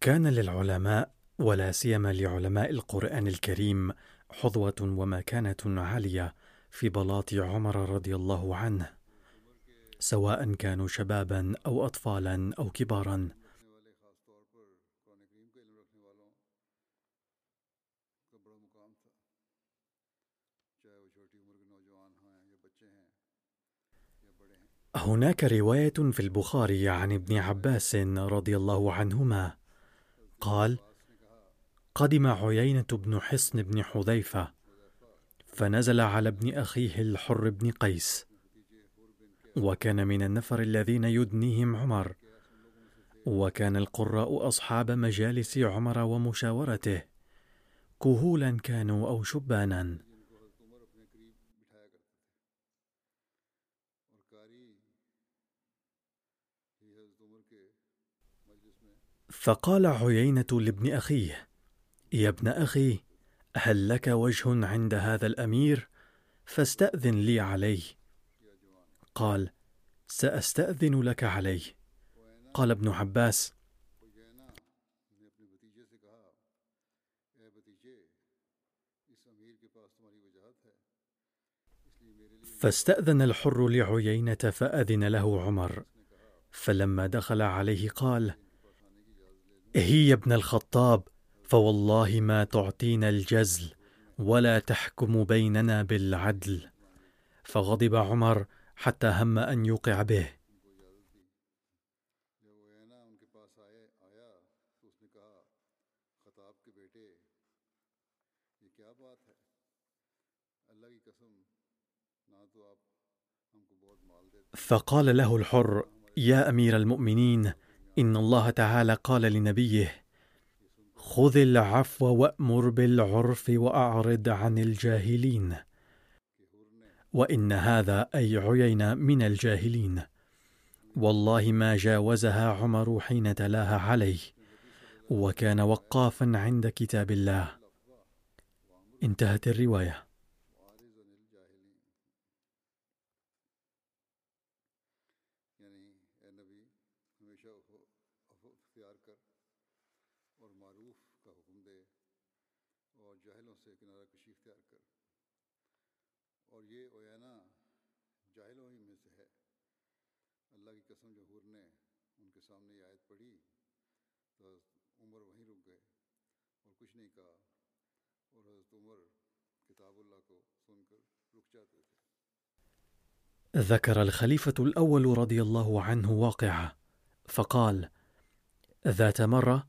كان للعلماء ولا سيما لعلماء القرآن الكريم حظوة ومكانة عالية في بلاط عمر رضي الله عنه سواء كانوا شبابا أو أطفالا أو كبارا. هناك رواية في البخاري عن ابن عباس رضي الله عنهما. قال قدم عيينة بن حصن بن حذيفة فنزل على ابن أخيه الحر بن قيس وكان من النفر الذين يدنيهم عمر وكان القراء أصحاب مجالس عمر ومشاورته كهولا كانوا أو شبانا. فقال عيينة لابن أخيه: يا ابن أخي، هل لك وجه عند هذا الأمير؟ فاستأذن لي عليه. قال: سأستأذن لك عليه. قال ابن عباس: فاستأذن الحر لعيينة فأذن له عمر، فلما دخل عليه قال: هي ابن الخطاب فوالله ما تعطينا الجزل ولا تحكم بيننا بالعدل. فغضب عمر حتى هم أن يوقع به. فقال له الحر يا أمير المؤمنين إن الله تعالى قال لنبيه خذ العفو وأمر بالعرف وأعرض عن الجاهلين. وإن هذا أي عيين من الجاهلين. والله ما جاوزها عمر حين تلاها عليه وكان وقافا عند كتاب الله. انتهت الرواية. ذكر الخليفة الأول رضي الله عنه واقعة فقال: ذات مرة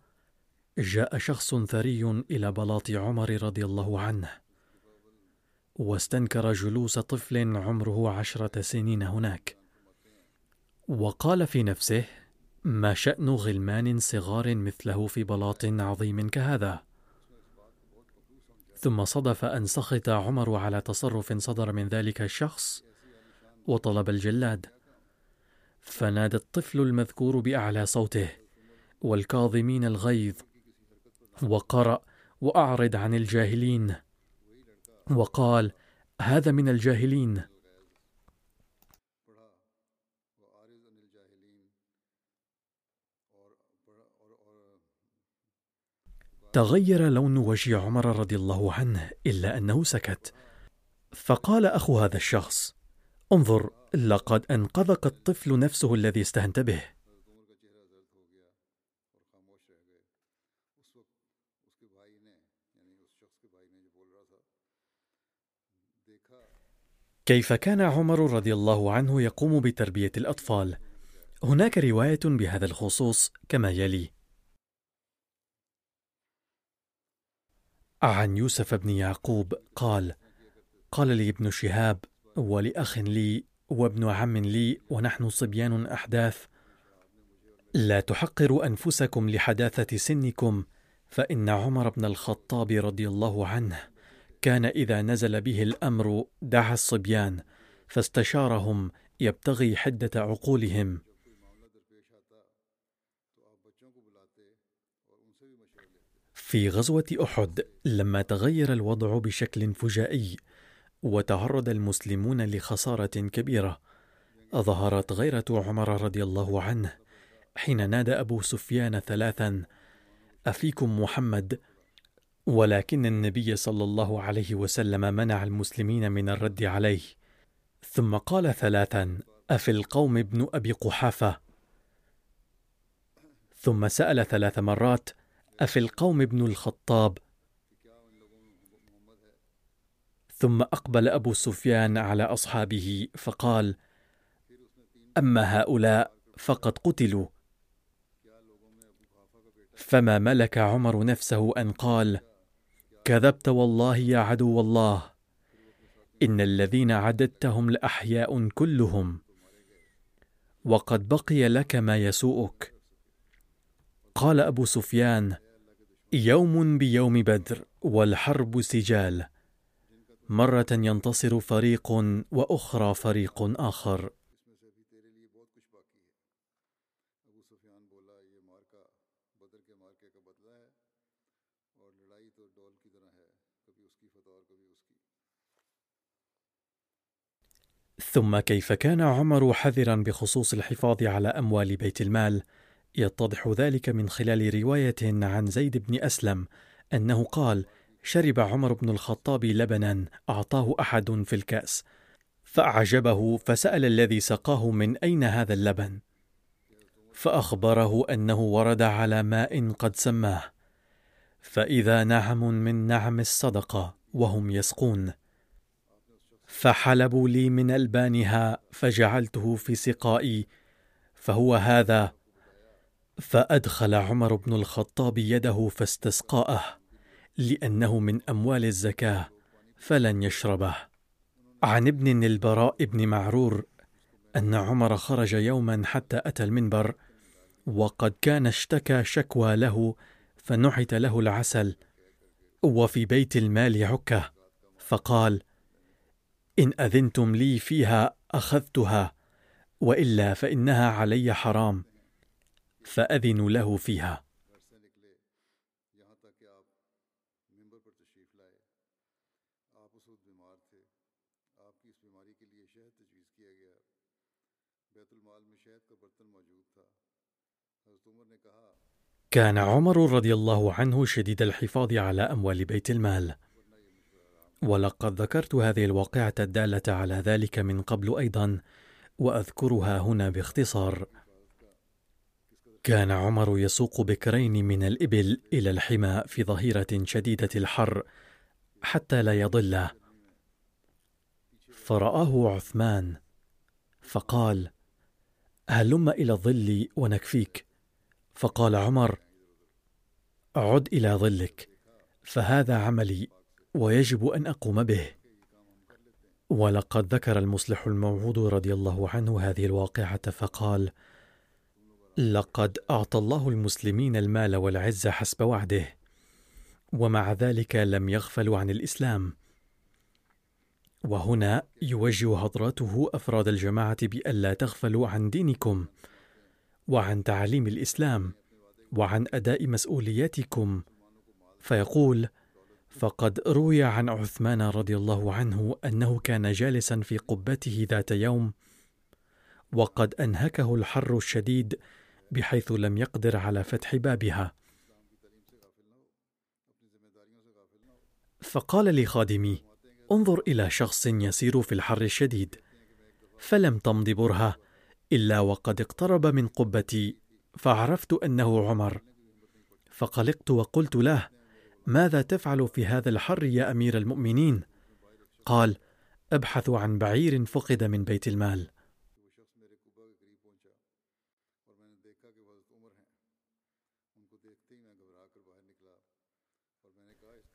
جاء شخص ثري إلى بلاط عمر رضي الله عنه، واستنكر جلوس طفل عمره عشرة سنين هناك، وقال في نفسه: ما شأن غلمان صغار مثله في بلاط عظيم كهذا؟ ثم صدف أن سخط عمر على تصرف صدر من ذلك الشخص وطلب الجلاد. فنادى الطفل المذكور بأعلى صوته والكاظمين الغيظ وقرأ وأعرض عن الجاهلين وقال هذا من الجاهلين. تغير لون وجه عمر رضي الله عنه إلا أنه سكت. فقال أخو هذا الشخص انظر لقد أنقذك الطفل نفسه الذي استهنت به. كيف كان عمر رضي الله عنه يقوم بتربية الأطفال؟ هناك رواية بهذا الخصوص كما يلي. عن يوسف بن يعقوب قال قال لي ابن شهاب ولأخ لي وابن عم لي ونحن صبيان أحداث لا تحقروا أنفسكم لحداثة سنكم فإن عمر بن الخطاب رضي الله عنه كان إذا نزل به الأمر دعا الصبيان فاستشارهم يبتغي حدة عقولهم. في غزوة أحد لما تغير الوضع بشكل فجائي وتعرض المسلمون لخسارة كبيرة. ظهرت غيرة عمر رضي الله عنه حين نادى أبو سفيان ثلاثا أفيكم محمد. ولكن النبي صلى الله عليه وسلم منع المسلمين من الرد عليه. ثم قال ثلاثا أفي القوم ابن أبي قحافة. ثم سأل ثلاث مرات أفي القوم ابن الخطاب. ثم أقبل أبو سفيان على أصحابه فقال أما هؤلاء فقد قتلوا. فما ملك عمر نفسه أن قال كذبت والله يا عدو الله إن الذين عددتهم لأحياء كلهم وقد بقي لك ما يسوءك. قال أبو سفيان يوم بيوم بدر والحرب سجال. مرة ينتصر فريق وأخرى فريق آخر. ثم كيف كان عمر حذرا بخصوص الحفاظ على أموال بيت المال؟ يتضح ذلك من خلال رواية عن زيد بن أسلم أنه قال شرب عمر بن الخطاب لبنا أعطاه أحد في الكأس فأعجبه فسأل الذي سقاه من أين هذا اللبن فأخبره أنه ورد على ماء قد سماه فإذا نعم من نعم الصدقة وهم يسقون فحلبوا لي من ألبانها فجعلته في سقائي فهو هذا فأدخل عمر بن الخطاب يده فاستسقاه لأنه من أموال الزكاة فلن يشربه. عن ابن البراء بن معرور أن عمر خرج يوما حتى أتى المنبر وقد كان اشتكى شكوى له فنحت له العسل وفي بيت المال عكه فقال إن أذنتم لي فيها أخذتها وإلا فإنها علي حرام. فأذنوا له فيها. كان عمر رضي الله عنه شديد الحفاظ على أموال بيت المال. ولقد ذكرت هذه الواقعة الدالة على ذلك من قبل أيضا وأذكرها هنا باختصار. كان عمر يسوق بكرين من الإبل إلى الحمى في ظهيرة شديدة الحر حتى لا يضله فرآه عثمان فقال هلم إلى الظل ونكفيك. فقال عمر عد إلى ظلك فهذا عملي ويجب أن أقوم به. ولقد ذكر المصلح الموعود رضي الله عنه هذه الواقعة فقال لقد أعطى الله المسلمين المال والعز حسب وعده ومع ذلك لم يغفلوا عن الإسلام. وهنا يوجه حضرته أفراد الجماعة بالا تغفلوا عن دينكم وعن تعليم الإسلام وعن أداء مسؤولياتكم. فيقول فقد روي عن عثمان رضي الله عنه أنه كان جالسا في قبته ذات يوم وقد أنهكه الحر الشديد بحيث لم يقدر على فتح بابها. فقال لخادمي انظر إلى شخص يسير في الحر الشديد. فلم تمض برهة إلا وقد اقترب من قبتي فعرفت أنه عمر. فقلقت وقلت له ماذا تفعل في هذا الحر يا أمير المؤمنين؟ قال أبحث عن بعير فقد من بيت المال.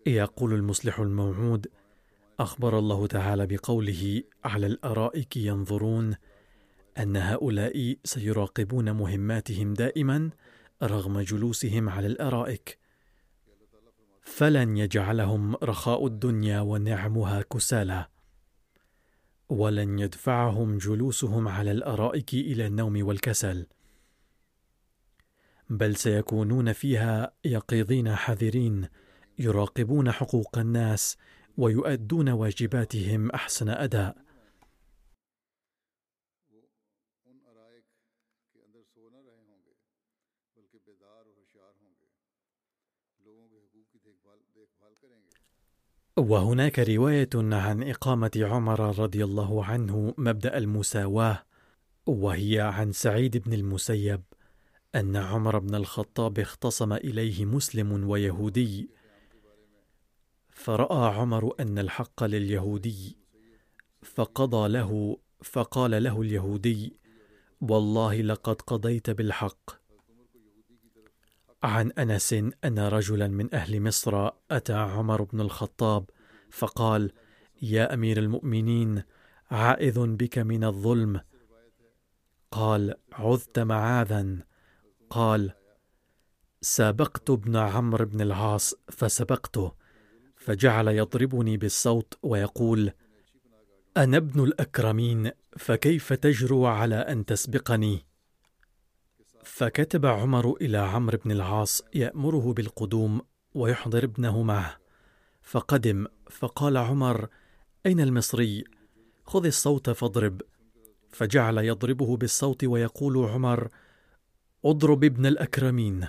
يقول المصلح الموعود أخبر الله تعالى بقوله على الأرائك ينظرون أن هؤلاء سيراقبون مهماتهم دائما رغم جلوسهم على الأرائك. فلن يجعلهم رخاء الدنيا ونعمها كسالى. ولن يدفعهم جلوسهم على الأرائك إلى النوم والكسل. بل سيكونون فيها يقظين حذرين يراقبون حقوق الناس ويؤدون واجباتهم أحسن أداء. وهناك رواية عن إقامة عمر رضي الله عنه مبدأ المساواة وهي عن سعيد بن المسيب أن عمر بن الخطاب اختصم إليه مسلم ويهودي. فرأى عمر أن الحق لليهودي فقضى له فقال له اليهودي والله لقد قضيت بالحق. عن أنس أن رجلا من أهل مصر أتى عمر بن الخطاب فقال يا أمير المؤمنين عائذ بك من الظلم. قال عذت معاذا. قال سابقت ابن عمرو بن العاص فسبقته. فجعل يضربني بالصوت ويقول أنا ابن الأكرمين فكيف تجرؤ على أن تسبقني؟ فكتب عمر إلى عمرو بن العاص يأمره بالقدوم ويحضر ابنه معه فقدم فقال عمر أين المصري؟ خذ الصوت فاضرب. فجعل يضربه بالصوت ويقول عمر اضرب ابن الأكرمين.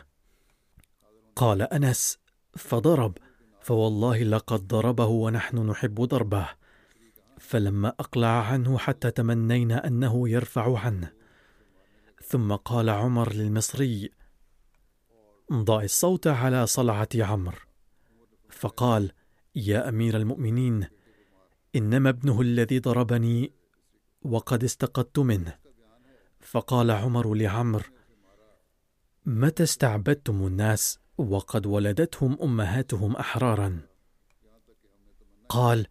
قال أنس فضرب. فوالله لقد ضربه ونحن نحب ضربه. فلما أقلع عنه حتى تمنينا أنه يرفع عنه. ثم قال عمر للمصري ضع الصوت على صلعة عمرو. فقال يا أمير المؤمنين إنما ابنه الذي ضربني وقد استقدت منه. فقال عمر لعمرو متى استعبدتم الناس؟ وقد ولدتهم أمهاتهم أحرارا. قال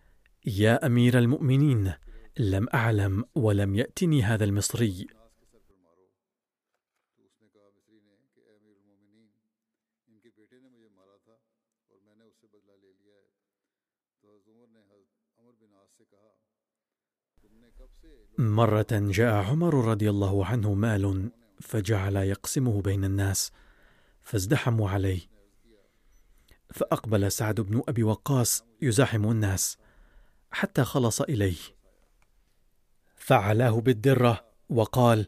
يا أمير المؤمنين لم أعلم ولم يأتني هذا المصري. مرة جاء عمر رضي الله عنه مال فجعل يقسمه بين الناس. فازدحموا عليه. فأقبل سعد بن أبي وقاص يزاحم الناس حتى خلص إليه. فعلاه بالدرة وقال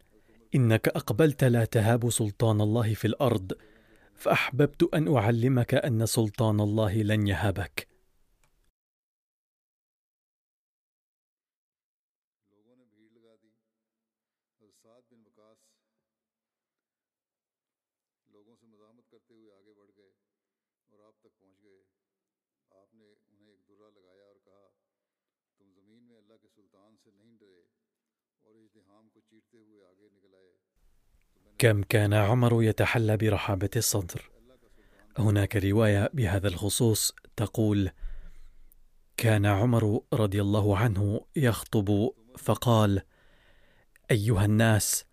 إنك أقبلت لا تهاب سلطان الله في الأرض فأحببت أن أعلمك أن سلطان الله لن يهابك. كم كان عمر يتحلى برحابة الصدر. هناك رواية بهذا الخصوص تقول كان عمر رضي الله عنه يخطب فقال أيها الناس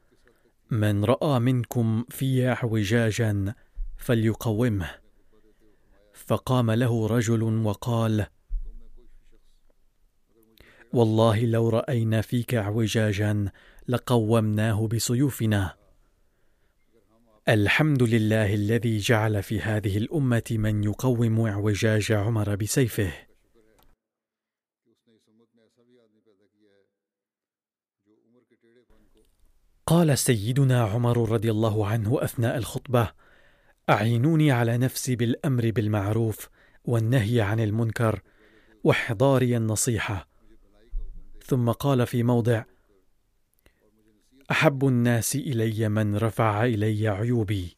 من رأى منكم في اعوجاجا فليقومه. فقام له رجل وقال والله لو رأينا فيك اعوجاجا لقومناه بسيوفنا. الحمد لله الذي جعل في هذه الأمة من يقوم اعوجاج عمر بسيفه. قال سيدنا عمر رضي الله عنه أثناء الخطبة أعينوني على نفسي بالأمر بالمعروف والنهي عن المنكر واحضاري النصيحة. ثم قال في موضع أحب الناس إلي من رفع إلي عيوبي.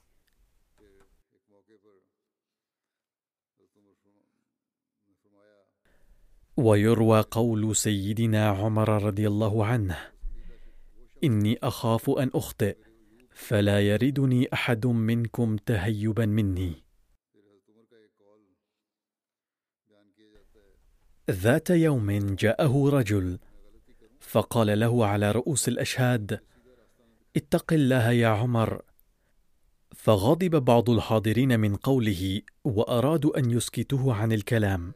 ويروى قول سيدنا عمر رضي الله عنه إني أخاف أن أخطئ فلا يردني أحد منكم تهيبا مني. ذات يوم جاءه رجل فقال له على رؤوس الأشهاد اتق الله يا عمر. فغضب بعض الحاضرين من قوله وأرادوا أن يسكتوه عن الكلام.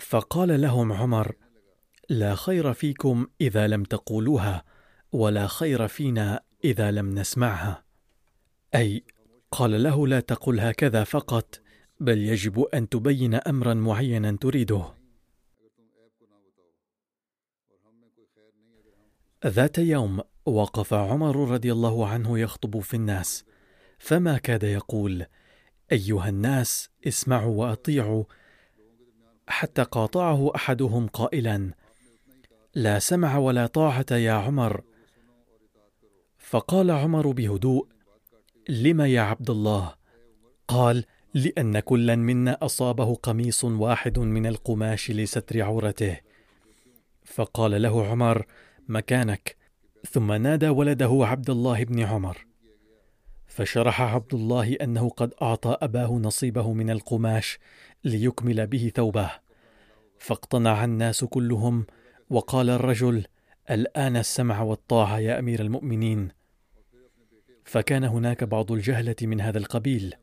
فقال لهم عمر لا خير فيكم إذا لم تقولوها ولا خير فينا إذا لم نسمعها. أي قال له لا تقل هكذا فقط بل يجب أن تبين أمرا معينا تريده. ذات يوم وقف عمر رضي الله عنه يخطب في الناس فما كاد يقول أيها الناس اسمعوا وأطيعوا. حتى قاطعه أحدهم قائلا لا سمع ولا طاعة يا عمر. فقال عمر بهدوء لم يا عبد الله؟ قال لأن كلا منا أصابه قميص واحد من القماش لستر عورته. فقال له عمر مكانك؟ ثم نادى ولده عبد الله بن عمر فشرح عبد الله أنه قد أعطى أباه نصيبه من القماش ليكمل به ثوبه فاقتنع الناس كلهم وقال الرجل الآن السمع والطاعة يا أمير المؤمنين. فكان هناك بعض الجهلة من هذا القبيل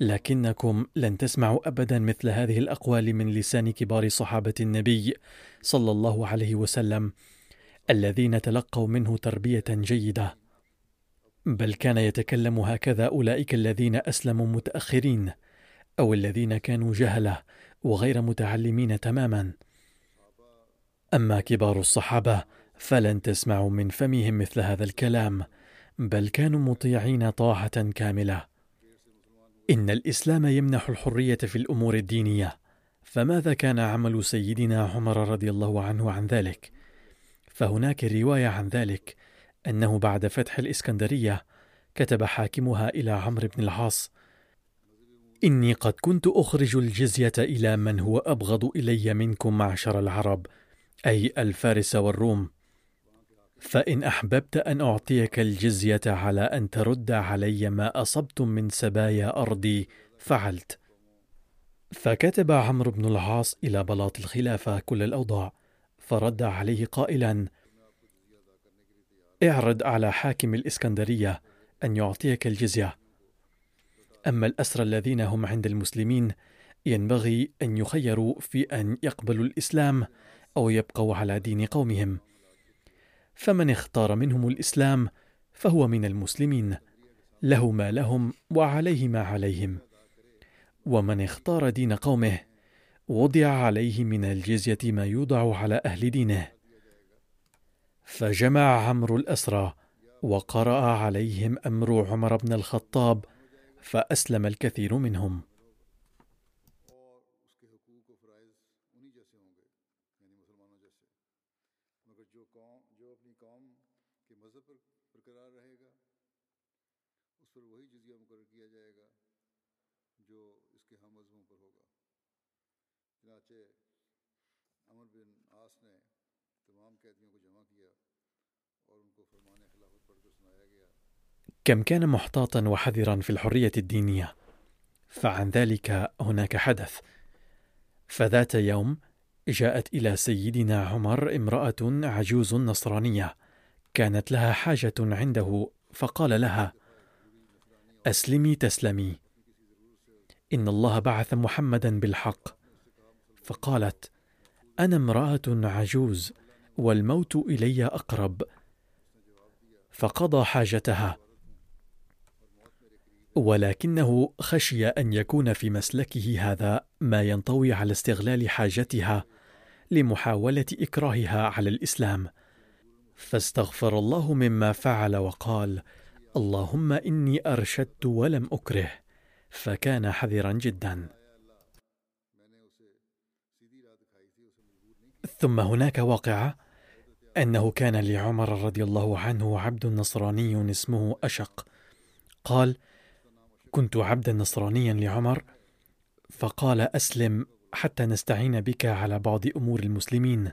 لكنكم لن تسمعوا ابدا مثل هذه الأقوال من لسان كبار صحابة النبي صلى الله عليه وسلم. الذين تلقوا منه تربية جيدة. بل كان يتكلم هكذا أولئك الذين أسلموا متأخرين أو الذين كانوا جهلة وغير متعلمين تماما. أما كبار الصحابة فلن تسمعوا من فمهم مثل هذا الكلام بل كانوا مطيعين طاعة كاملة. إن الإسلام يمنح الحرية في الأمور الدينية. فماذا كان عمل سيدنا عمر رضي الله عنه عن ذلك؟ فهناك رواية عن ذلك أنه بعد فتح الإسكندرية كتب حاكمها إلى عمرو بن العاص إني قد كنت أخرج الجزية إلى من هو أبغض إلي منكم معشر العرب أي الفارس والروم. فإن أحببت أن أعطيك الجزية على أن ترد علي ما اصبتم من سبايا أرضي فعلت. فكتب عمرو بن العاص إلى بلاط الخلافة كل الأوضاع. فرد عليه قائلا اعرض على حاكم الإسكندرية أن يعطيك الجزية. أما الأسرى الذين هم عند المسلمين ينبغي أن يخيروا في أن يقبلوا الإسلام أو يبقوا على دين قومهم. فمن اختار منهم الإسلام فهو من المسلمين له ما لهم وعليه ما عليهم. ومن اختار دين قومه وضع عليه من الجزية ما يوضع على أهل دينه. فجمع عمرو الأسرى وقرأ عليهم أمر عمر بن الخطاب فأسلم الكثير منهم. كم كان محتاطا وحذرا في الحرية الدينية. فعن ذلك هناك حدث. فذات يوم جاءت إلى سيدنا عمر امرأة عجوز نصرانية. كانت لها حاجة عنده فقال لها أسلمي تسلمي. إن الله بعث محمدا بالحق. فقالت أنا امرأة عجوز والموت إلي أقرب. فقضى حاجتها. ولكنه خشي أن يكون في مسلكه هذا ما ينطوي على استغلال حاجتها لمحاولة إكراهها على الإسلام. فاستغفر الله مما فعل وقال اللهم إني أرشدت ولم أكره. فكان حذرا جدا. ثم هناك واقعة أنه كان لعمر رضي الله عنه عبد نصراني اسمه أشق. قال كنت عبدا نصرانيا لعمر فقال أسلم حتى نستعين بك على بعض أمور المسلمين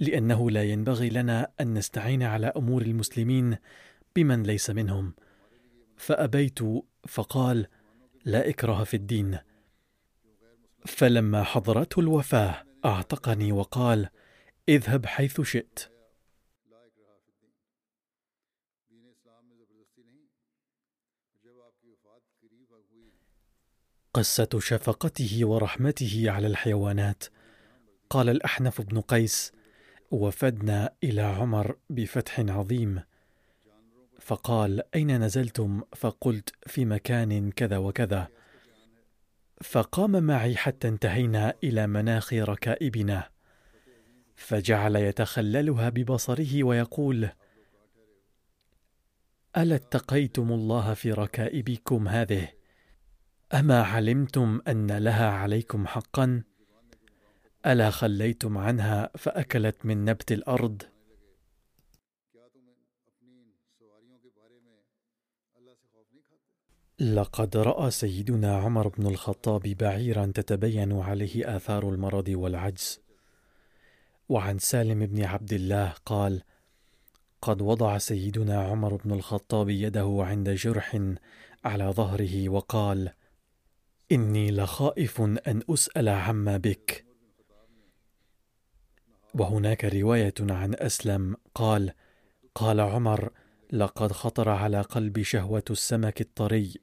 لأنه لا ينبغي لنا أن نستعين على أمور المسلمين بمن ليس منهم. فأبيت فقال لا إكراه في الدين. فلما حضرته الوفاة أعتقني وقال اذهب حيث شئت. قصة شفقته ورحمته على الحيوانات. قال الأحنف بن قيس وفدنا إلى عمر بفتح عظيم. فقال أين نزلتم؟ فقلت في مكان كذا وكذا. فقام معي حتى انتهينا إلى مناخ ركائبنا فجعل يتخللها ببصره ويقول ألا اتقيتم الله في ركائبكم هذه؟ أما علمتم أن لها عليكم حقا؟ ألا خليتم عنها فأكلت من نبت الأرض؟ لقد رأى سيدنا عمر بن الخطاب بعيرا تتبين عليه آثار المرض والعجز. وعن سالم بن عبد الله قال قد وضع سيدنا عمر بن الخطاب يده عند جرح على ظهره وقال إني لخائف أن أسأل عما بك. وهناك رواية عن أسلم قال قال عمر لقد خطر على قلبي شهوة السمك الطري.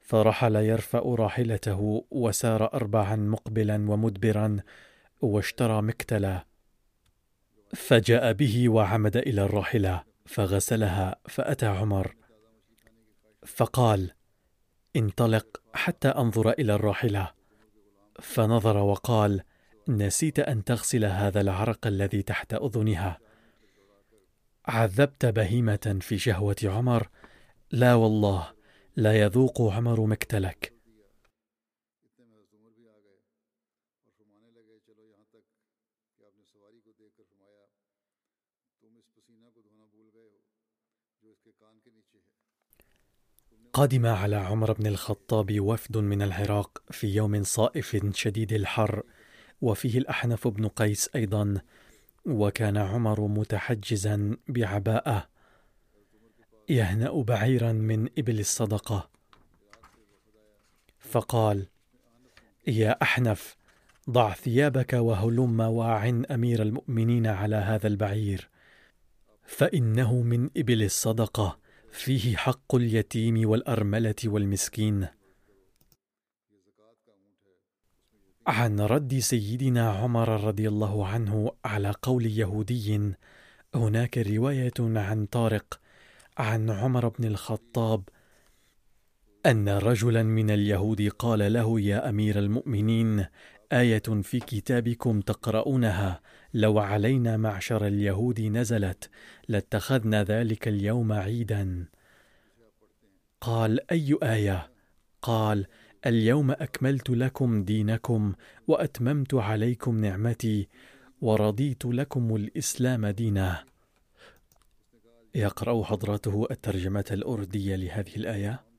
فرحل يرفأ راحلته وسار اربعا مقبلا ومدبرا واشترى مكتلا فجاء به وعمد إلى الراحلة فغسلها فأتى عمر. فقال انطلق حتى أنظر إلى الراحلة. فنظر وقال نسيت أن تغسل هذا العرق الذي تحت أذنها. عذبت بهيمة في شهوة عمر. لا والله لا يذوق عمر مكتلك. قدم على عمر بن الخطاب وفد من العراق في يوم صائف شديد الحر وفيه الأحنف بن قيس أيضا وكان عمر متحجزا بعباءه يهنأ بعيرا من إبل الصدقة. فقال يا أحنف ضع ثيابك وهلم واعن أمير المؤمنين على هذا البعير فإنه من إبل الصدقة. فيه حق اليتيم والأرملة والمسكين. عن رد سيدنا عمر رضي الله عنه على قول يهودي هناك رواية عن طارق عن عمر بن الخطاب أن رجلا من اليهود قال له يا أمير المؤمنين آية في كتابكم تقرؤونها لو علينا معشر اليهود نزلت لاتخذنا ذلك اليوم عيدا. قال أي آية؟ قال اليوم أكملت لكم دينكم وأتممت عليكم نعمتي ورضيت لكم الإسلام دينا. يقرأ حضرته الترجمة الأردية لهذه الآية؟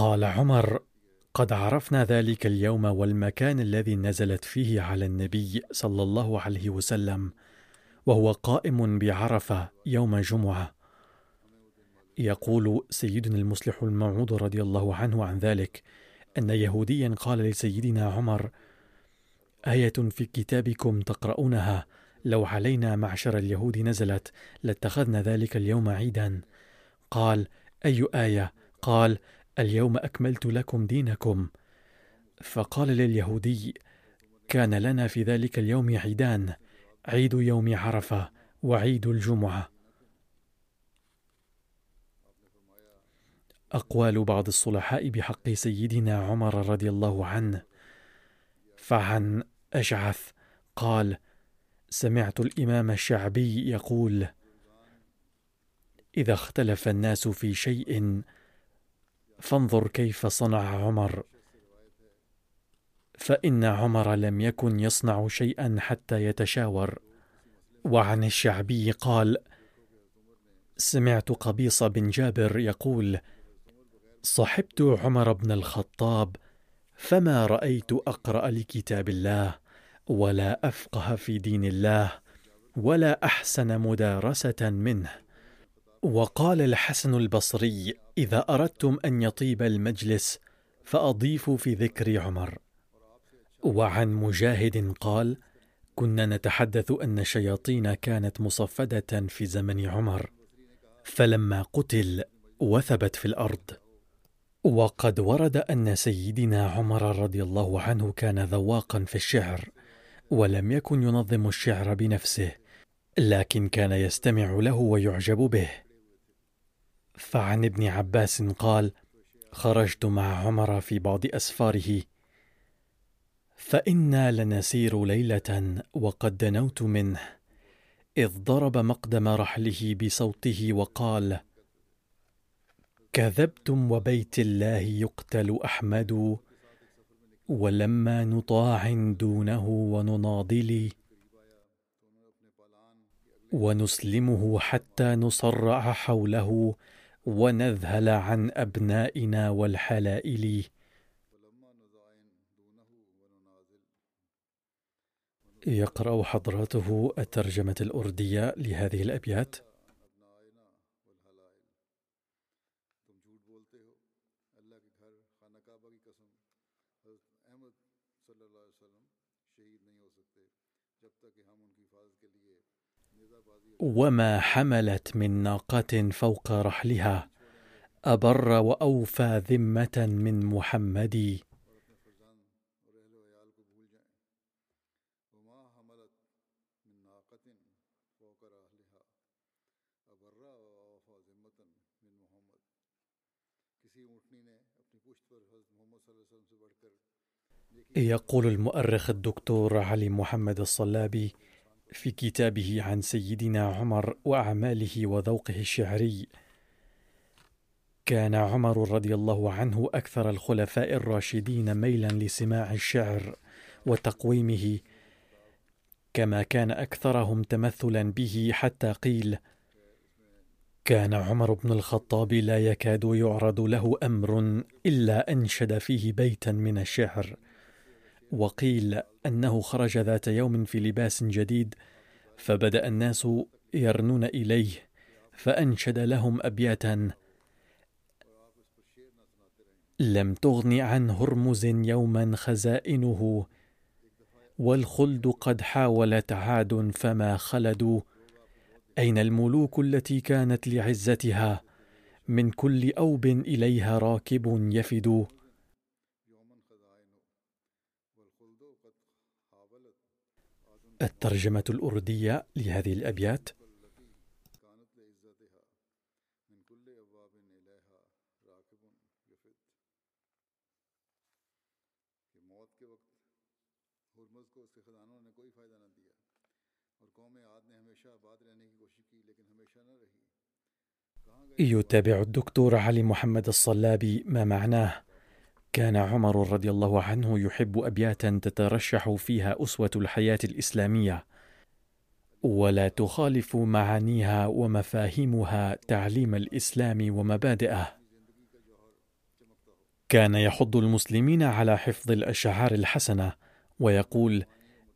قال عمر قد عرفنا ذلك اليوم والمكان الذي نزلت فيه على النبي صلى الله عليه وسلم وهو قائم بعرفة يوم جمعة. يقول سيدنا المصلح الموعود رضي الله عنه عن ذلك أن يهوديا قال لسيدنا عمر آية في كتابكم تقرؤونها لو علينا معشر اليهود نزلت لاتخذنا ذلك اليوم عيدا. قال أي آية؟ قال اليوم أكملت لكم دينكم. فقال لليهودي كان لنا في ذلك اليوم عيدان عيد يوم عرفة وعيد الجمعة. أقوال بعض الصلحاء بحق سيدنا عمر رضي الله عنه. فعن أشعث قال سمعت الإمام الشعبي يقول إذا اختلف الناس في شيء فانظر كيف صنع عمر. فإن عمر لم يكن يصنع شيئا حتى يتشاور. وعن الشعبي قال سمعت قبيص بن جابر يقول صحبت عمر بن الخطاب فما رأيت أقرأ لكتاب الله ولا أفقه في دين الله ولا أحسن مدارسة منه. وقال الحسن البصري إذا أردتم أن يطيب المجلس فأضيفوا في ذكر عمر. وعن مجاهد قال كنا نتحدث أن الشياطين كانت مصفدة في زمن عمر فلما قتل وثبت في الأرض. وقد ورد أن سيدنا عمر رضي الله عنه كان ذواقا في الشعر ولم يكن ينظم الشعر بنفسه لكن كان يستمع له ويعجب به. فعن ابن عباس قال خرجت مع عمر في بعض أسفاره. فإنا لنسير ليلة وقد دنوت منه. إذ ضرب مقدم رحله بصوته وقال كذبتم وبيت الله يقتل أحمد ولما نطاع دونه ونناضل ونسلمه حتى نصرع حوله ونذهل عن أبنائنا والحلائل. يقرأ حضراته الترجمة الأردية لهذه الأبيات. وما حملت من ناقة فوق رحلها أبر وأوفى ذمة من محمد. يقول المؤرخ الدكتور علي محمد الصلابي في كتابه عن سيدنا عمر وأعماله وذوقه الشعري. كان عمر رضي الله عنه أكثر الخلفاء الراشدين ميلا لسماع الشعر وتقويمه كما كان أكثرهم تمثلا به حتى قيل كان عمر بن الخطاب لا يكاد يعرض له أمر إلا أنشد فيه بيتا من الشعر وقيل أنه خرج ذات يوم في لباس جديد فبدأ الناس يرنون إليه فأنشد لهم ابياتا. لم تغن عن هرمز يوما خزائنه والخلد قد حاولت عاد فما خلدوا. أين الملوك التي كانت لعزتها؟ من كل أوب إليها راكب يفد. الترجمة الأردية لهذه الأبيات. يتابع الدكتور علي محمد الصلابي ما معناه. كان عمر رضي الله عنه يحب أبياتا تترشح فيها أسوة الحياة الإسلامية ولا تخالف معانيها ومفاهيمها تعليم الإسلام ومبادئه. كان يحض المسلمين على حفظ الأشعار الحسنة ويقول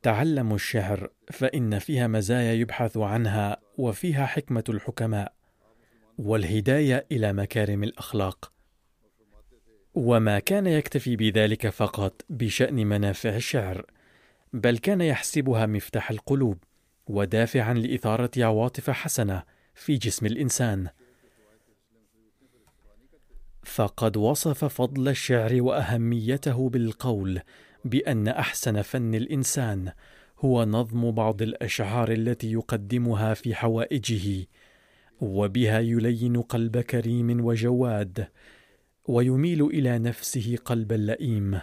تعلموا الشعر فإن فيها مزايا يبحث عنها وفيها حكمة الحكماء والهداية إلى مكارم الأخلاق. وما كان يكتفي بذلك فقط بشأن منافع الشعر بل كان يحسبها مفتاح القلوب ودافعا لإثارة عواطف حسنة في جسم الإنسان. فقد وصف فضل الشعر وأهميته بالقول بأن أحسن فن الإنسان هو نظم بعض الأشعار التي يقدمها في حوائجه وبها يلين قلب كريم وجواد ويميل إلى نفسه قلبا لئيم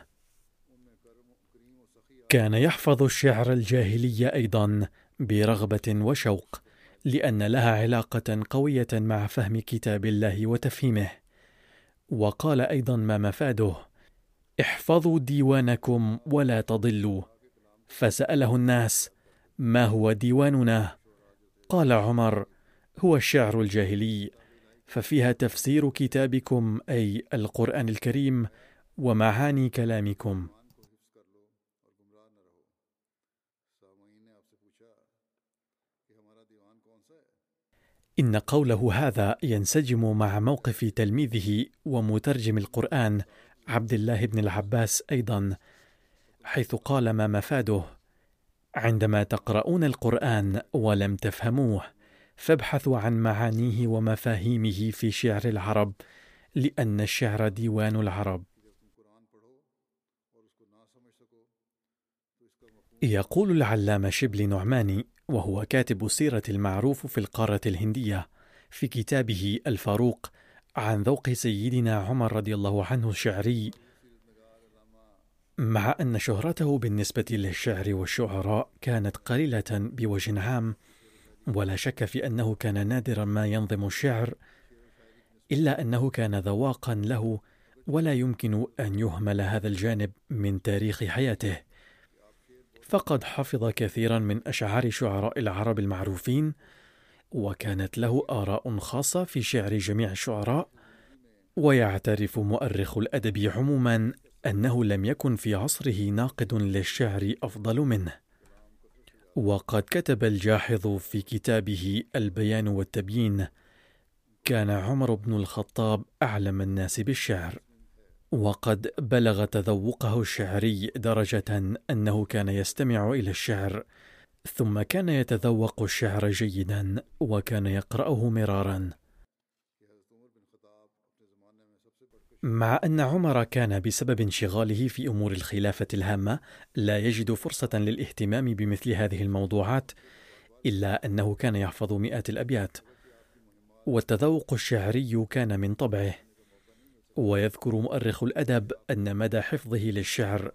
كان يحفظ الشعر الجاهلي أيضا برغبة وشوق لأن لها علاقة قوية مع فهم كتاب الله وتفهيمه. وقال أيضا ما مفاده احفظوا ديوانكم ولا تضلوا. فسأله الناس ما هو ديواننا؟ قال عمر هو الشعر الجاهلي ففيها تفسير كتابكم أي القرآن الكريم ومعاني كلامكم. إن قوله هذا ينسجم مع موقف تلميذه ومترجم القرآن عبد الله بن العباس أيضا حيث قال ما مفاده عندما تقرؤون القرآن ولم تفهموه فابحثوا عن معانيه ومفاهيمه في شعر العرب لأن الشعر ديوان العرب. يقول العلامة شبلي نعماني وهو كاتب السيرة المعروف في القارة الهندية في كتابه الفاروق عن ذوق سيدنا عمر رضي الله عنه الشعري. مع أن شهرته بالنسبة للشعر والشعراء كانت قليلة بوجه عام ولا شك في أنه كان نادرا ما ينظم الشعر إلا أنه كان ذواقا له ولا يمكن أن يهمل هذا الجانب من تاريخ حياته. فقد حفظ كثيرا من أشعار شعراء العرب المعروفين وكانت له آراء خاصة في شعر جميع الشعراء ويعترف مؤرخ الأدب عموما أنه لم يكن في عصره ناقد للشعر أفضل منه. وقد كتب الجاحظ في كتابه البيان والتبيين كان عمر بن الخطاب أعلم الناس بالشعر وقد بلغ تذوقه الشعري درجة أنه كان يستمع إلى الشعر ثم كان يتذوق الشعر جيدا وكان يقرأه مرارا. مع أن عمر كان بسبب انشغاله في أمور الخلافة الهامة لا يجد فرصة للاهتمام بمثل هذه الموضوعات إلا أنه كان يحفظ مئات الأبيات والتذوق الشعري كان من طبعه. ويذكر مؤرخ الأدب أن مدى حفظه للشعر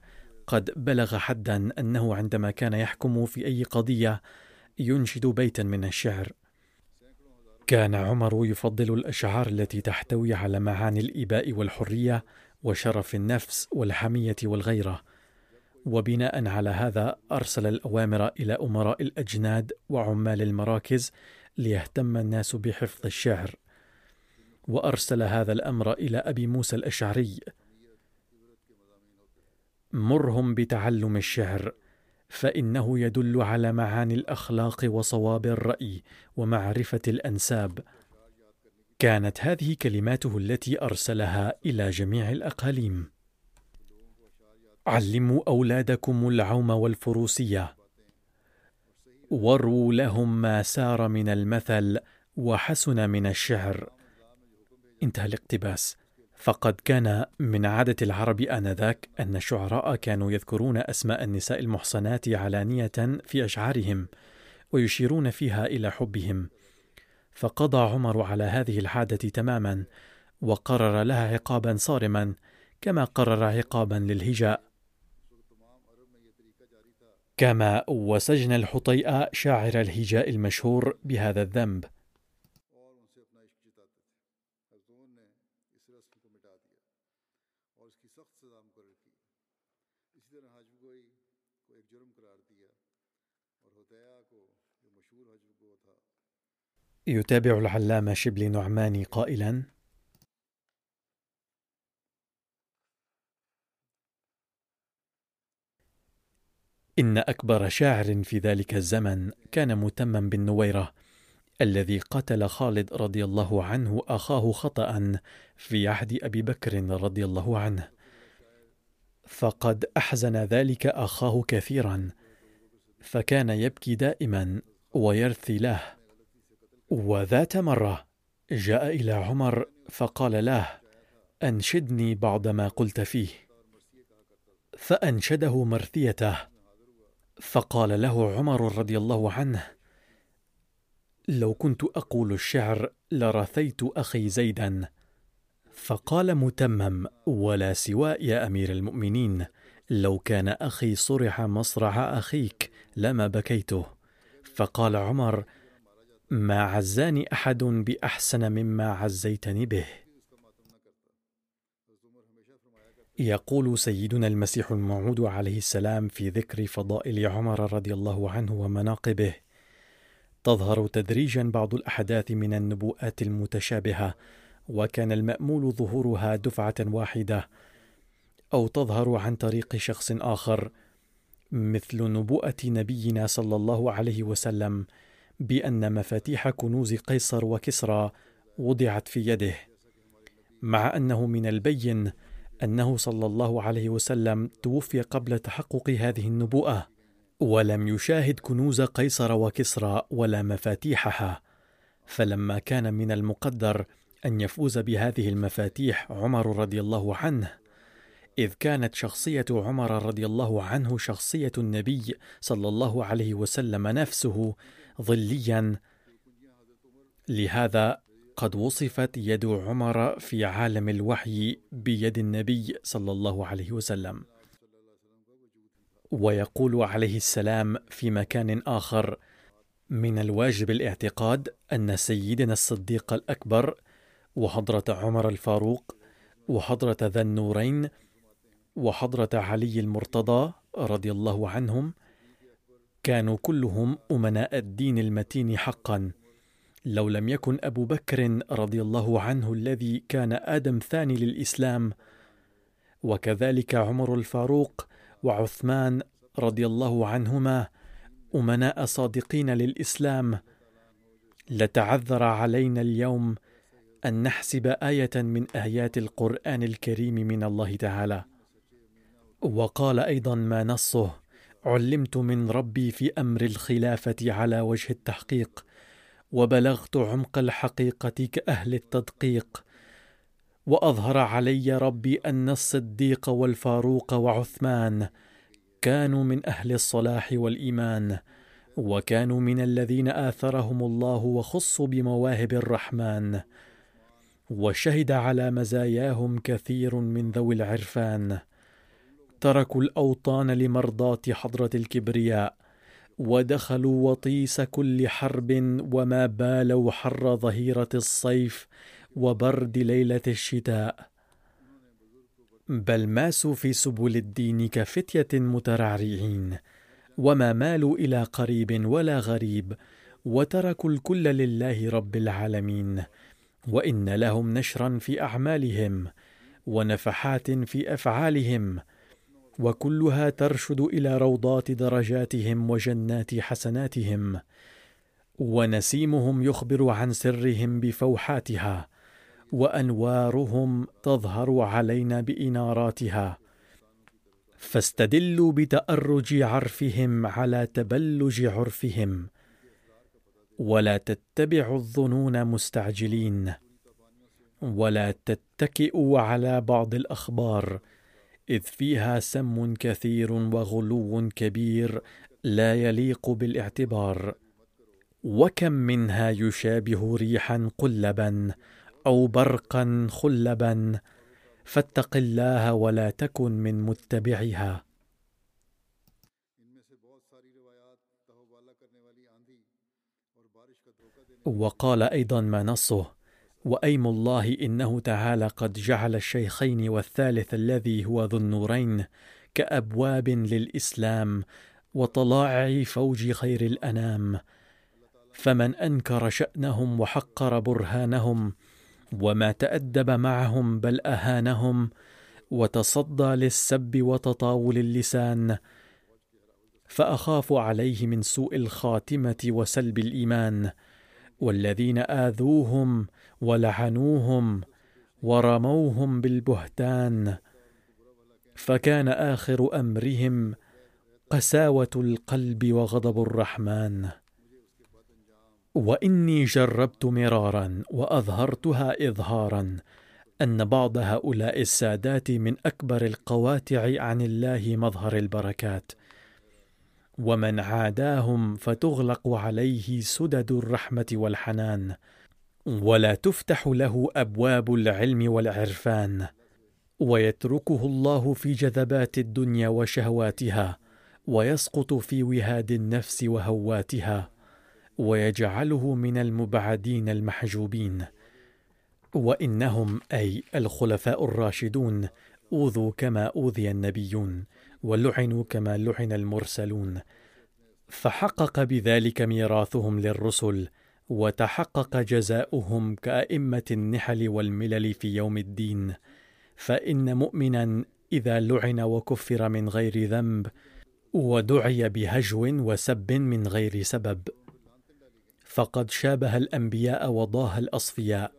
قد بلغ حدا أنه عندما كان يحكم في أي قضية ينشد بيتا من الشعر. كان عمر يفضل الأشعار التي تحتوي على معاني الإباء والحرية وشرف النفس والحمية والغيرة. وبناء على هذا أرسل الأوامر إلى أمراء الأجناد وعمال المراكز ليهتم الناس بحفظ الشعر. وأرسل هذا الأمر إلى أبي موسى الأشعري. مرهم بتعلم الشعر فإنه يدل على معاني الأخلاق وصواب الرأي ومعرفة الأنساب. كانت هذه كلماته التي أرسلها إلى جميع الأقاليم. علموا أولادكم العوم والفروسية. وروا لهم ما سار من المثل وحسن من الشعر. انتهى الاقتباس. فقد كان من عادة العرب آنذاك أن الشعراء كانوا يذكرون أسماء النساء المحصنات علانية في أشعارهم ويشيرون فيها إلى حبهم. فقضى عمر على هذه العادة تماما وقرر لها عقابا صارما كما قرر عقابا للهجاء. كما وسجن الحطيئة شاعر الهجاء المشهور بهذا الذنب. يتابع العلامة شبلي نعماني قائلا. إن أكبر شاعر في ذلك الزمن كان متما بالنويرة الذي قتل خالد رضي الله عنه أخاه خطأ في عهد أبي بكر رضي الله عنه. فقد أحزن ذلك أخاه كثيرا فكان يبكي دائما ويرثي له. وذات مرة جاء إلى عمر فقال له أنشدني بعض ما قلت فيه. فأنشده مرثيته. فقال له عمر رضي الله عنه لو كنت أقول الشعر لرثيت أخي زيدا. فقال متمم ولا سواء يا أمير المؤمنين لو كان أخي صرح مصرع أخيك لما بكيته. فقال عمر ما عزاني أحد بأحسن مما عزيتني به. يقول سيدنا المسيح الموعود عليه السلام في ذكر فضائل عمر رضي الله عنه ومناقبه. تظهر تدريجا بعض الأحداث من النبوءات المتشابهة وكان المأمول ظهورها دفعة واحدة. أو تظهر عن طريق شخص آخر مثل نبوءة نبينا صلى الله عليه وسلم. بأن مفاتيح كنوز قيصر وكسرى وضعت في يده مع أنه من البين أنه صلى الله عليه وسلم توفي قبل تحقق هذه النبوءة ولم يشاهد كنوز قيصر وكسرى ولا مفاتيحها فلما كان من المقدر أن يفوز بهذه المفاتيح عمر رضي الله عنه إذ كانت شخصية عمر رضي الله عنه شخصية النبي صلى الله عليه وسلم نفسه ظليا. لهذا قد وصفت يد عمر في عالم الوحي بيد النبي صلى الله عليه وسلم. ويقول عليه السلام في مكان آخر من الواجب الاعتقاد أن سيدنا الصديق الأكبر وحضرة عمر الفاروق وحضرة ذا النورين وحضرة علي المرتضى رضي الله عنهم كانوا كلهم أمناء الدين المتين حقا. لو لم يكن أبو بكر رضي الله عنه الذي كان آدم ثاني للإسلام وكذلك عمر الفاروق وعثمان رضي الله عنهما أمناء صادقين للإسلام لتعذر علينا اليوم أن نحسب آية من آيات القرآن الكريم من الله تعالى. وقال أيضا ما نصه علمت من ربي في أمر الخلافة على وجه التحقيق وبلغت عمق الحقيقة كأهل التدقيق. وأظهر علي ربي أن الصديق والفاروق وعثمان كانوا من أهل الصلاح والإيمان وكانوا من الذين آثرهم الله وخصوا بمواهب الرحمن. وشهد على مزاياهم كثير من ذوي العرفان. تركوا الأوطان لمرضاة حضرة الكبرياء ودخلوا وطيس كل حرب وما بالوا حر ظهيرة الصيف وبرد ليلة الشتاء. بل ماسوا في سبل الدين كفتية مترعرعين وما مالوا إلى قريب ولا غريب وتركوا الكل لله رب العالمين. وإن لهم نشرا في أعمالهم ونفحات في أفعالهم وكلها ترشد إلى روضات درجاتهم وجنات حسناتهم ونسيمهم يخبر عن سرهم بفوحاتها وأنوارهم تظهر علينا بإناراتها. فاستدلوا بتأرج عرفهم على تبلج عرفهم ولا تتبعوا الظنون مستعجلين ولا تتكئوا على بعض الأخبار إذ فيها سم كثير وغلو كبير لا يليق بالاعتبار. وكم منها يشابه ريحا قلبا أو برقا خلبا. فاتق الله ولا تكن من متبعها وقال أيضا ما نصه وأيم الله إنه تعالى قد جعل الشيخين والثالث الذي هو ذو النورين كأبواب للإسلام وطلائع فوج خير الأنام. فمن أنكر شأنهم وحقر برهانهم وما تأدب معهم بل أهانهم وتصدى للسب وتطاول اللسان فأخاف عليه من سوء الخاتمة وسلب الإيمان. والذين آذوهم ولعنوهم ورموهم بالبهتان فكان آخر أمرهم قساوة القلب وغضب الرحمن. وإني جربت مرارا وأظهرتها إظهارا أن بعض هؤلاء السادات من أكبر القواتع عن الله مظهر البركات. ومن عاداهم فتغلق عليه سدد الرحمة والحنان. ولا تفتح له أبواب العلم والعرفان. ويتركه الله في جذبات الدنيا وشهواتها ويسقط في وهاد النفس وهواتها ويجعله من المبعدين المحجوبين. وإنهم أي الخلفاء الراشدون أوذوا كما أوذي النبيون ولعنوا كما لعن المرسلون. فحقق بذلك ميراثهم للرسل وتحقق جزاؤهم كأئمة النحل والملل في يوم الدين فإن مؤمنا إذا لعن وكفر من غير ذنب ودعي بهجو وسب من غير سبب. فقد شابه الأنبياء وضاه الأصفياء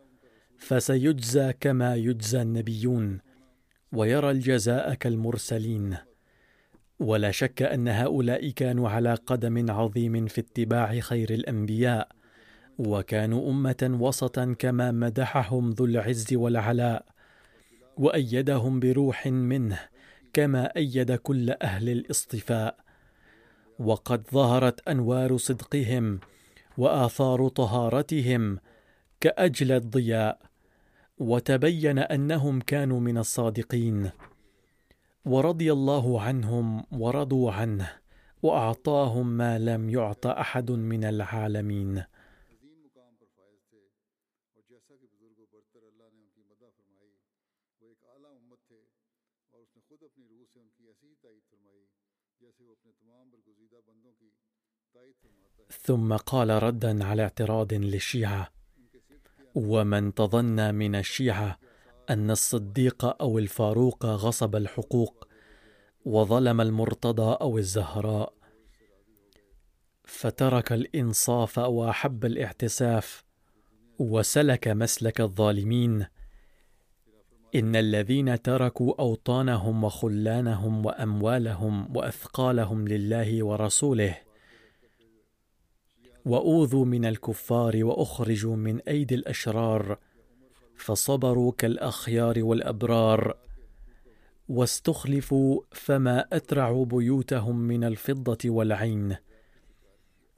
فسيجزى كما يجزى النبيون ويرى الجزاء كالمرسلين. ولا شك أن هؤلاء كانوا على قدم عظيم في اتباع خير الأنبياء وكانوا أمة وسطا كما مدحهم ذو العز والعلاء وأيدهم بروح منه كما أيد كل أهل الاصطفاء. وقد ظهرت أنوار صدقهم وآثار طهارتهم كأجل الضياء وتبين أنهم كانوا من الصادقين. ورضي الله عنهم ورضوا عنه وأعطاهم ما لم يعط أحد من العالمين. ثم قال ردا على اعتراض للشيعة ومن تظن من الشيعة أن الصديق أو الفاروق غصب الحقوق وظلم المرتضى أو الزهراء فترك الإنصاف وأحب الاعتساف وسلك مسلك الظالمين إن الذين تركوا أوطانهم وخلانهم وأموالهم وأثقالهم لله ورسوله وأوذوا من الكفار وأخرجوا من أيدي الأشرار فصبروا كالأخيار والأبرار واستخلفوا فما أترعوا بيوتهم من الفضة والعين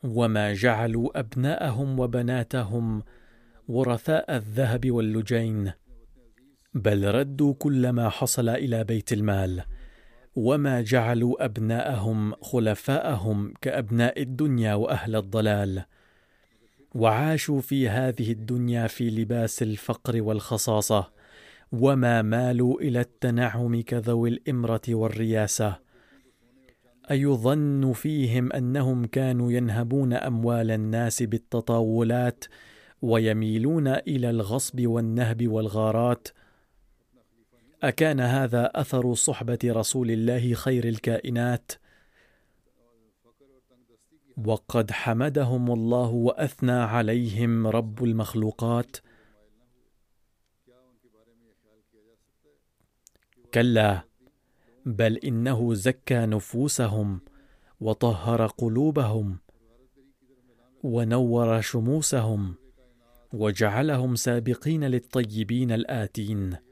وما جعلوا أبناءهم وبناتهم ورثاء الذهب واللجين بل ردوا كل ما حصل إلى بيت المال. وما جعلوا أبناءهم خلفاءهم كأبناء الدنيا وأهل الضلال. وعاشوا في هذه الدنيا في لباس الفقر والخصاصة وما مالوا إلى التنعم كذوي الإمرة والرياسة. أيظن فيهم أنهم كانوا ينهبون أموال الناس بالتطاولات ويميلون إلى الغصب والنهب والغارات أكان هذا أثر صحبة رسول الله خير الكائنات؟ وقد حمدهم الله وأثنى عليهم رب المخلوقات. كلا بل إنه زكى نفوسهم وطهر قلوبهم ونور شموسهم وجعلهم سابقين للطيبين الآتين.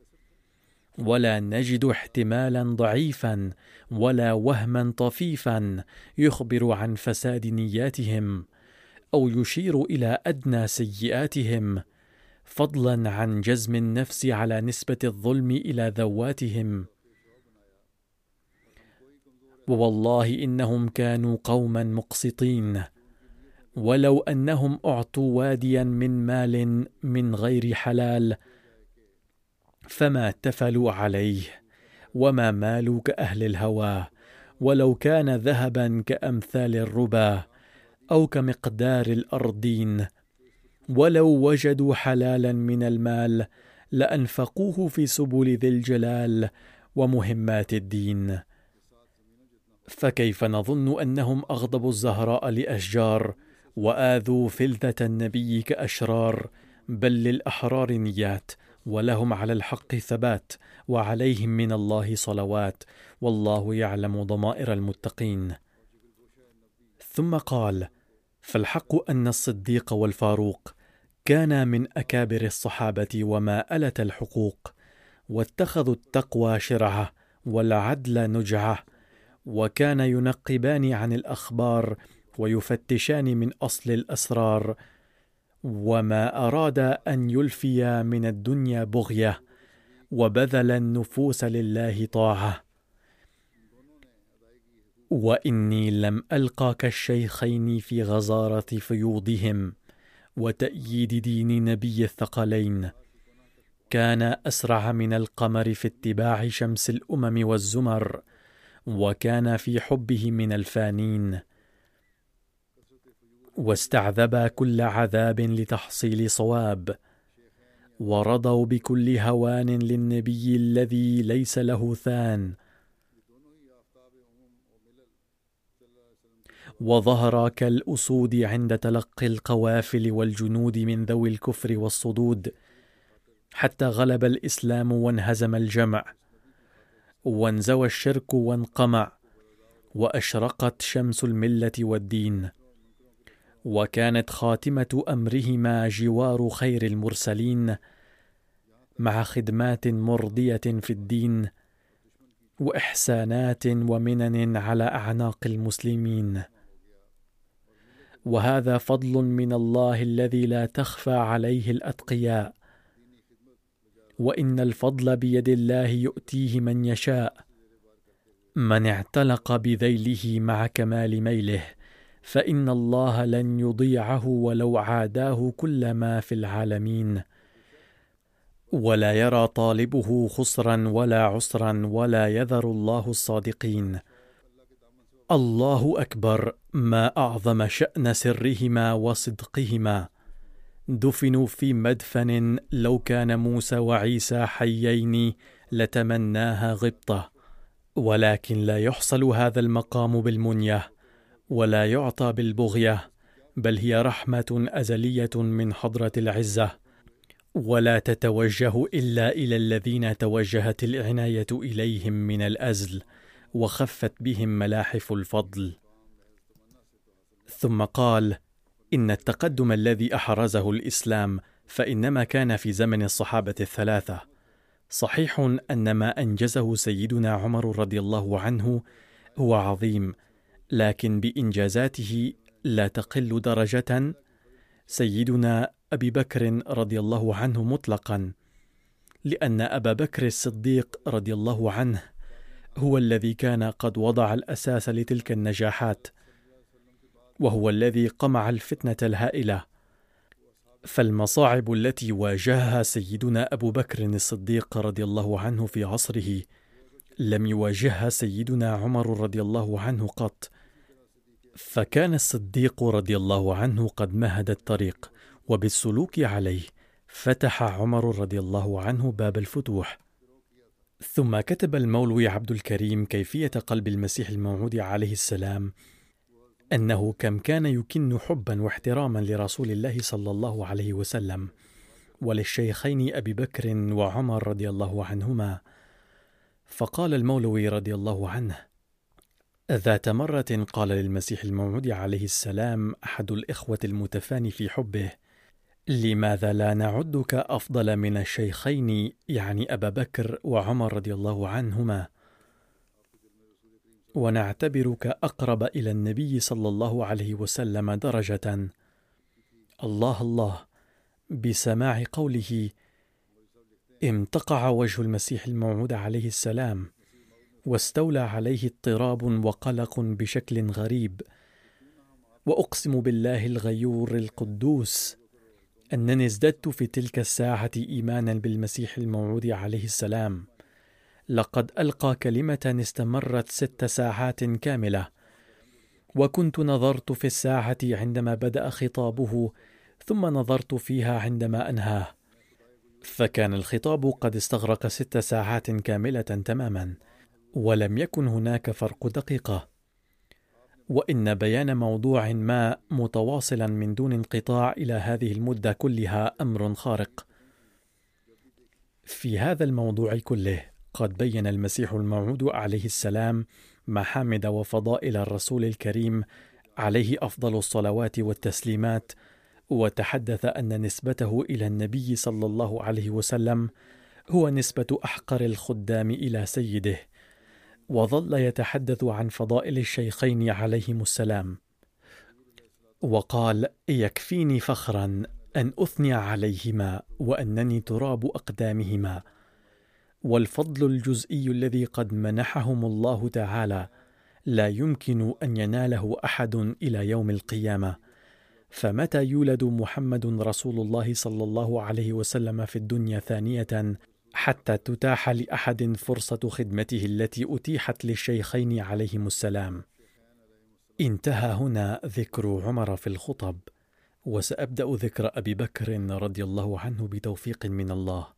ولا نجد احتمالا ضعيفا ولا وهما طفيفا يخبر عن فساد نياتهم أو يشير إلى أدنى سيئاتهم فضلا عن جزم النفس على نسبة الظلم إلى ذواتهم. ووالله إنهم كانوا قوما مقسطين ولو أنهم أعطوا واديا من مال من غير حلال فما تفلوا عليه وما مالوا كأهل الهوى ولو كان ذهبا كأمثال الربا أو كمقدار الأرضين. ولو وجدوا حلالا من المال لأنفقوه في سبل ذي الجلال ومهمات الدين. فكيف نظن أنهم أغضبوا الزهراء لأشجار وآذوا فلذة النبي كأشرار بل للأحرار نيات؟ ولهم على الحق ثبات وعليهم من الله صلوات والله يعلم ضمائر المتقين. ثم قال فالحق أن الصديق والفاروق كانا من أكابر الصحابة وما ألت الحقوق واتخذوا التقوى شرعة والعدل نجعة وكان ينقبان عن الأخبار ويفتشان من أصل الأسرار وما أراد أن يلفي من الدنيا بغية وبذل النفوس لله طاعة. وإني لم ألقى كالشيخين في غزارة فيوضهم وتأييد دين نبي الثقلين. كان أسرع من القمر في اتباع شمس الأمم والزمر وكان في حبه من الفانين. واستعذبا كل عذاب لتحصيل صواب. ورضوا بكل هوان للنبي الذي ليس له ثان. وظهر كالأسود عند تلقي القوافل والجنود من ذوي الكفر والصدود حتى غلب الإسلام وانهزم الجمع. وانزوى الشرك وانقمع وأشرقت شمس الملة والدين. وكانت خاتمة أمرهما جوار خير المرسلين مع خدمات مرضية في الدين وإحسانات ومنن على أعناق المسلمين. وهذا فضل من الله الذي لا تخفى عليه الأتقياء. وإن الفضل بيد الله يؤتيه من يشاء. من اعتلق بذيله مع كمال ميله. فإن الله لن يضيعه ولو عاداه كل ما في العالمين. ولا يرى طالبه خسرا ولا عسرا ولا يذر الله الصادقين. الله أكبر ما أعظم شأن سرهما وصدقهما. دفنوا في مدفن لو كان موسى وعيسى حيين لتمناها غبطة. ولكن لا يحصل هذا المقام بالمنية. ولا يعطى بالبغية بل هي رحمة أزلية من حضرة العزة. ولا تتوجه إلا إلى الذين توجهت العناية إليهم من الأزل وخفت بهم ملاحف الفضل. ثم قال إن التقدم الذي أحرزه الإسلام فإنما كان في زمن الصحابة الثلاثة. صحيح أن ما أنجزه سيدنا عمر رضي الله عنه هو عظيم لكن بإنجازاته لا تقل درجة سيدنا أبي بكر رضي الله عنه مطلقا لأن أبا بكر الصديق رضي الله عنه هو الذي كان قد وضع الأساس لتلك النجاحات وهو الذي قمع الفتنة الهائلة. فالمصاعب التي واجهها سيدنا أبو بكر الصديق رضي الله عنه في عصره لم يواجهها سيدنا عمر رضي الله عنه قط. فكان الصديق رضي الله عنه قد مهد الطريق وبالسلوك عليه فتح عمر رضي الله عنه باب الفتوح. ثم كتب المولوي عبد الكريم كيفية قلب المسيح الموعود عليه السلام أنه كم كان يكن حبا واحتراما لرسول الله صلى الله عليه وسلم وللشيخين أبي بكر وعمر رضي الله عنهما. فقال المولوي رضي الله عنه ذات مرة قال للمسيح الموعود عليه السلام أحد الإخوة المتفاني في حبه لماذا لا نعدك أفضل من الشيخين يعني أبا بكر وعمر رضي الله عنهما؟ ونعتبرك أقرب إلى النبي صلى الله عليه وسلم درجة. الله الله بسماع قوله امتقع وجه المسيح الموعود عليه السلام. واستولى عليه اضطراب وقلق بشكل غريب. وأقسم بالله الغيور القدوس أنني ازددت في تلك الساعة إيمانا بالمسيح الموعود عليه السلام. لقد ألقى كلمة استمرت ست ساعات كاملة. وكنت نظرت في الساعة عندما بدأ خطابه ثم نظرت فيها عندما أنهاه. فكان الخطاب قد استغرق ست ساعات كاملة تماما. ولم يكن هناك فرق دقيقة. وإن بيان موضوع ما متواصلا من دون انقطاع إلى هذه المدة كلها أمر خارق. في هذا الموضوع كله قد بين المسيح الموعود عليه السلام محامد وفضائل الرسول الكريم عليه أفضل الصلوات والتسليمات وتحدث أن نسبته إلى النبي صلى الله عليه وسلم هو نسبة أحقر الخدام إلى سيده. وظل يتحدث عن فضائل الشيخين عليهم السلام. وقال يكفيني فخرا أن أثني عليهما وأنني تراب أقدامهما. والفضل الجزئي الذي قد منحهم الله تعالى لا يمكن أن يناله أحد إلى يوم القيامة. فمتى يولد محمد رسول الله صلى الله عليه وسلم في الدنيا ثانية حتى تتاح لأحد فرصة خدمته التي أتيحت للشيخين عليهم السلام. انتهى هنا ذكر عمر في الخطب وسأبدأ ذكر أبي بكر رضي الله عنه بتوفيق من الله.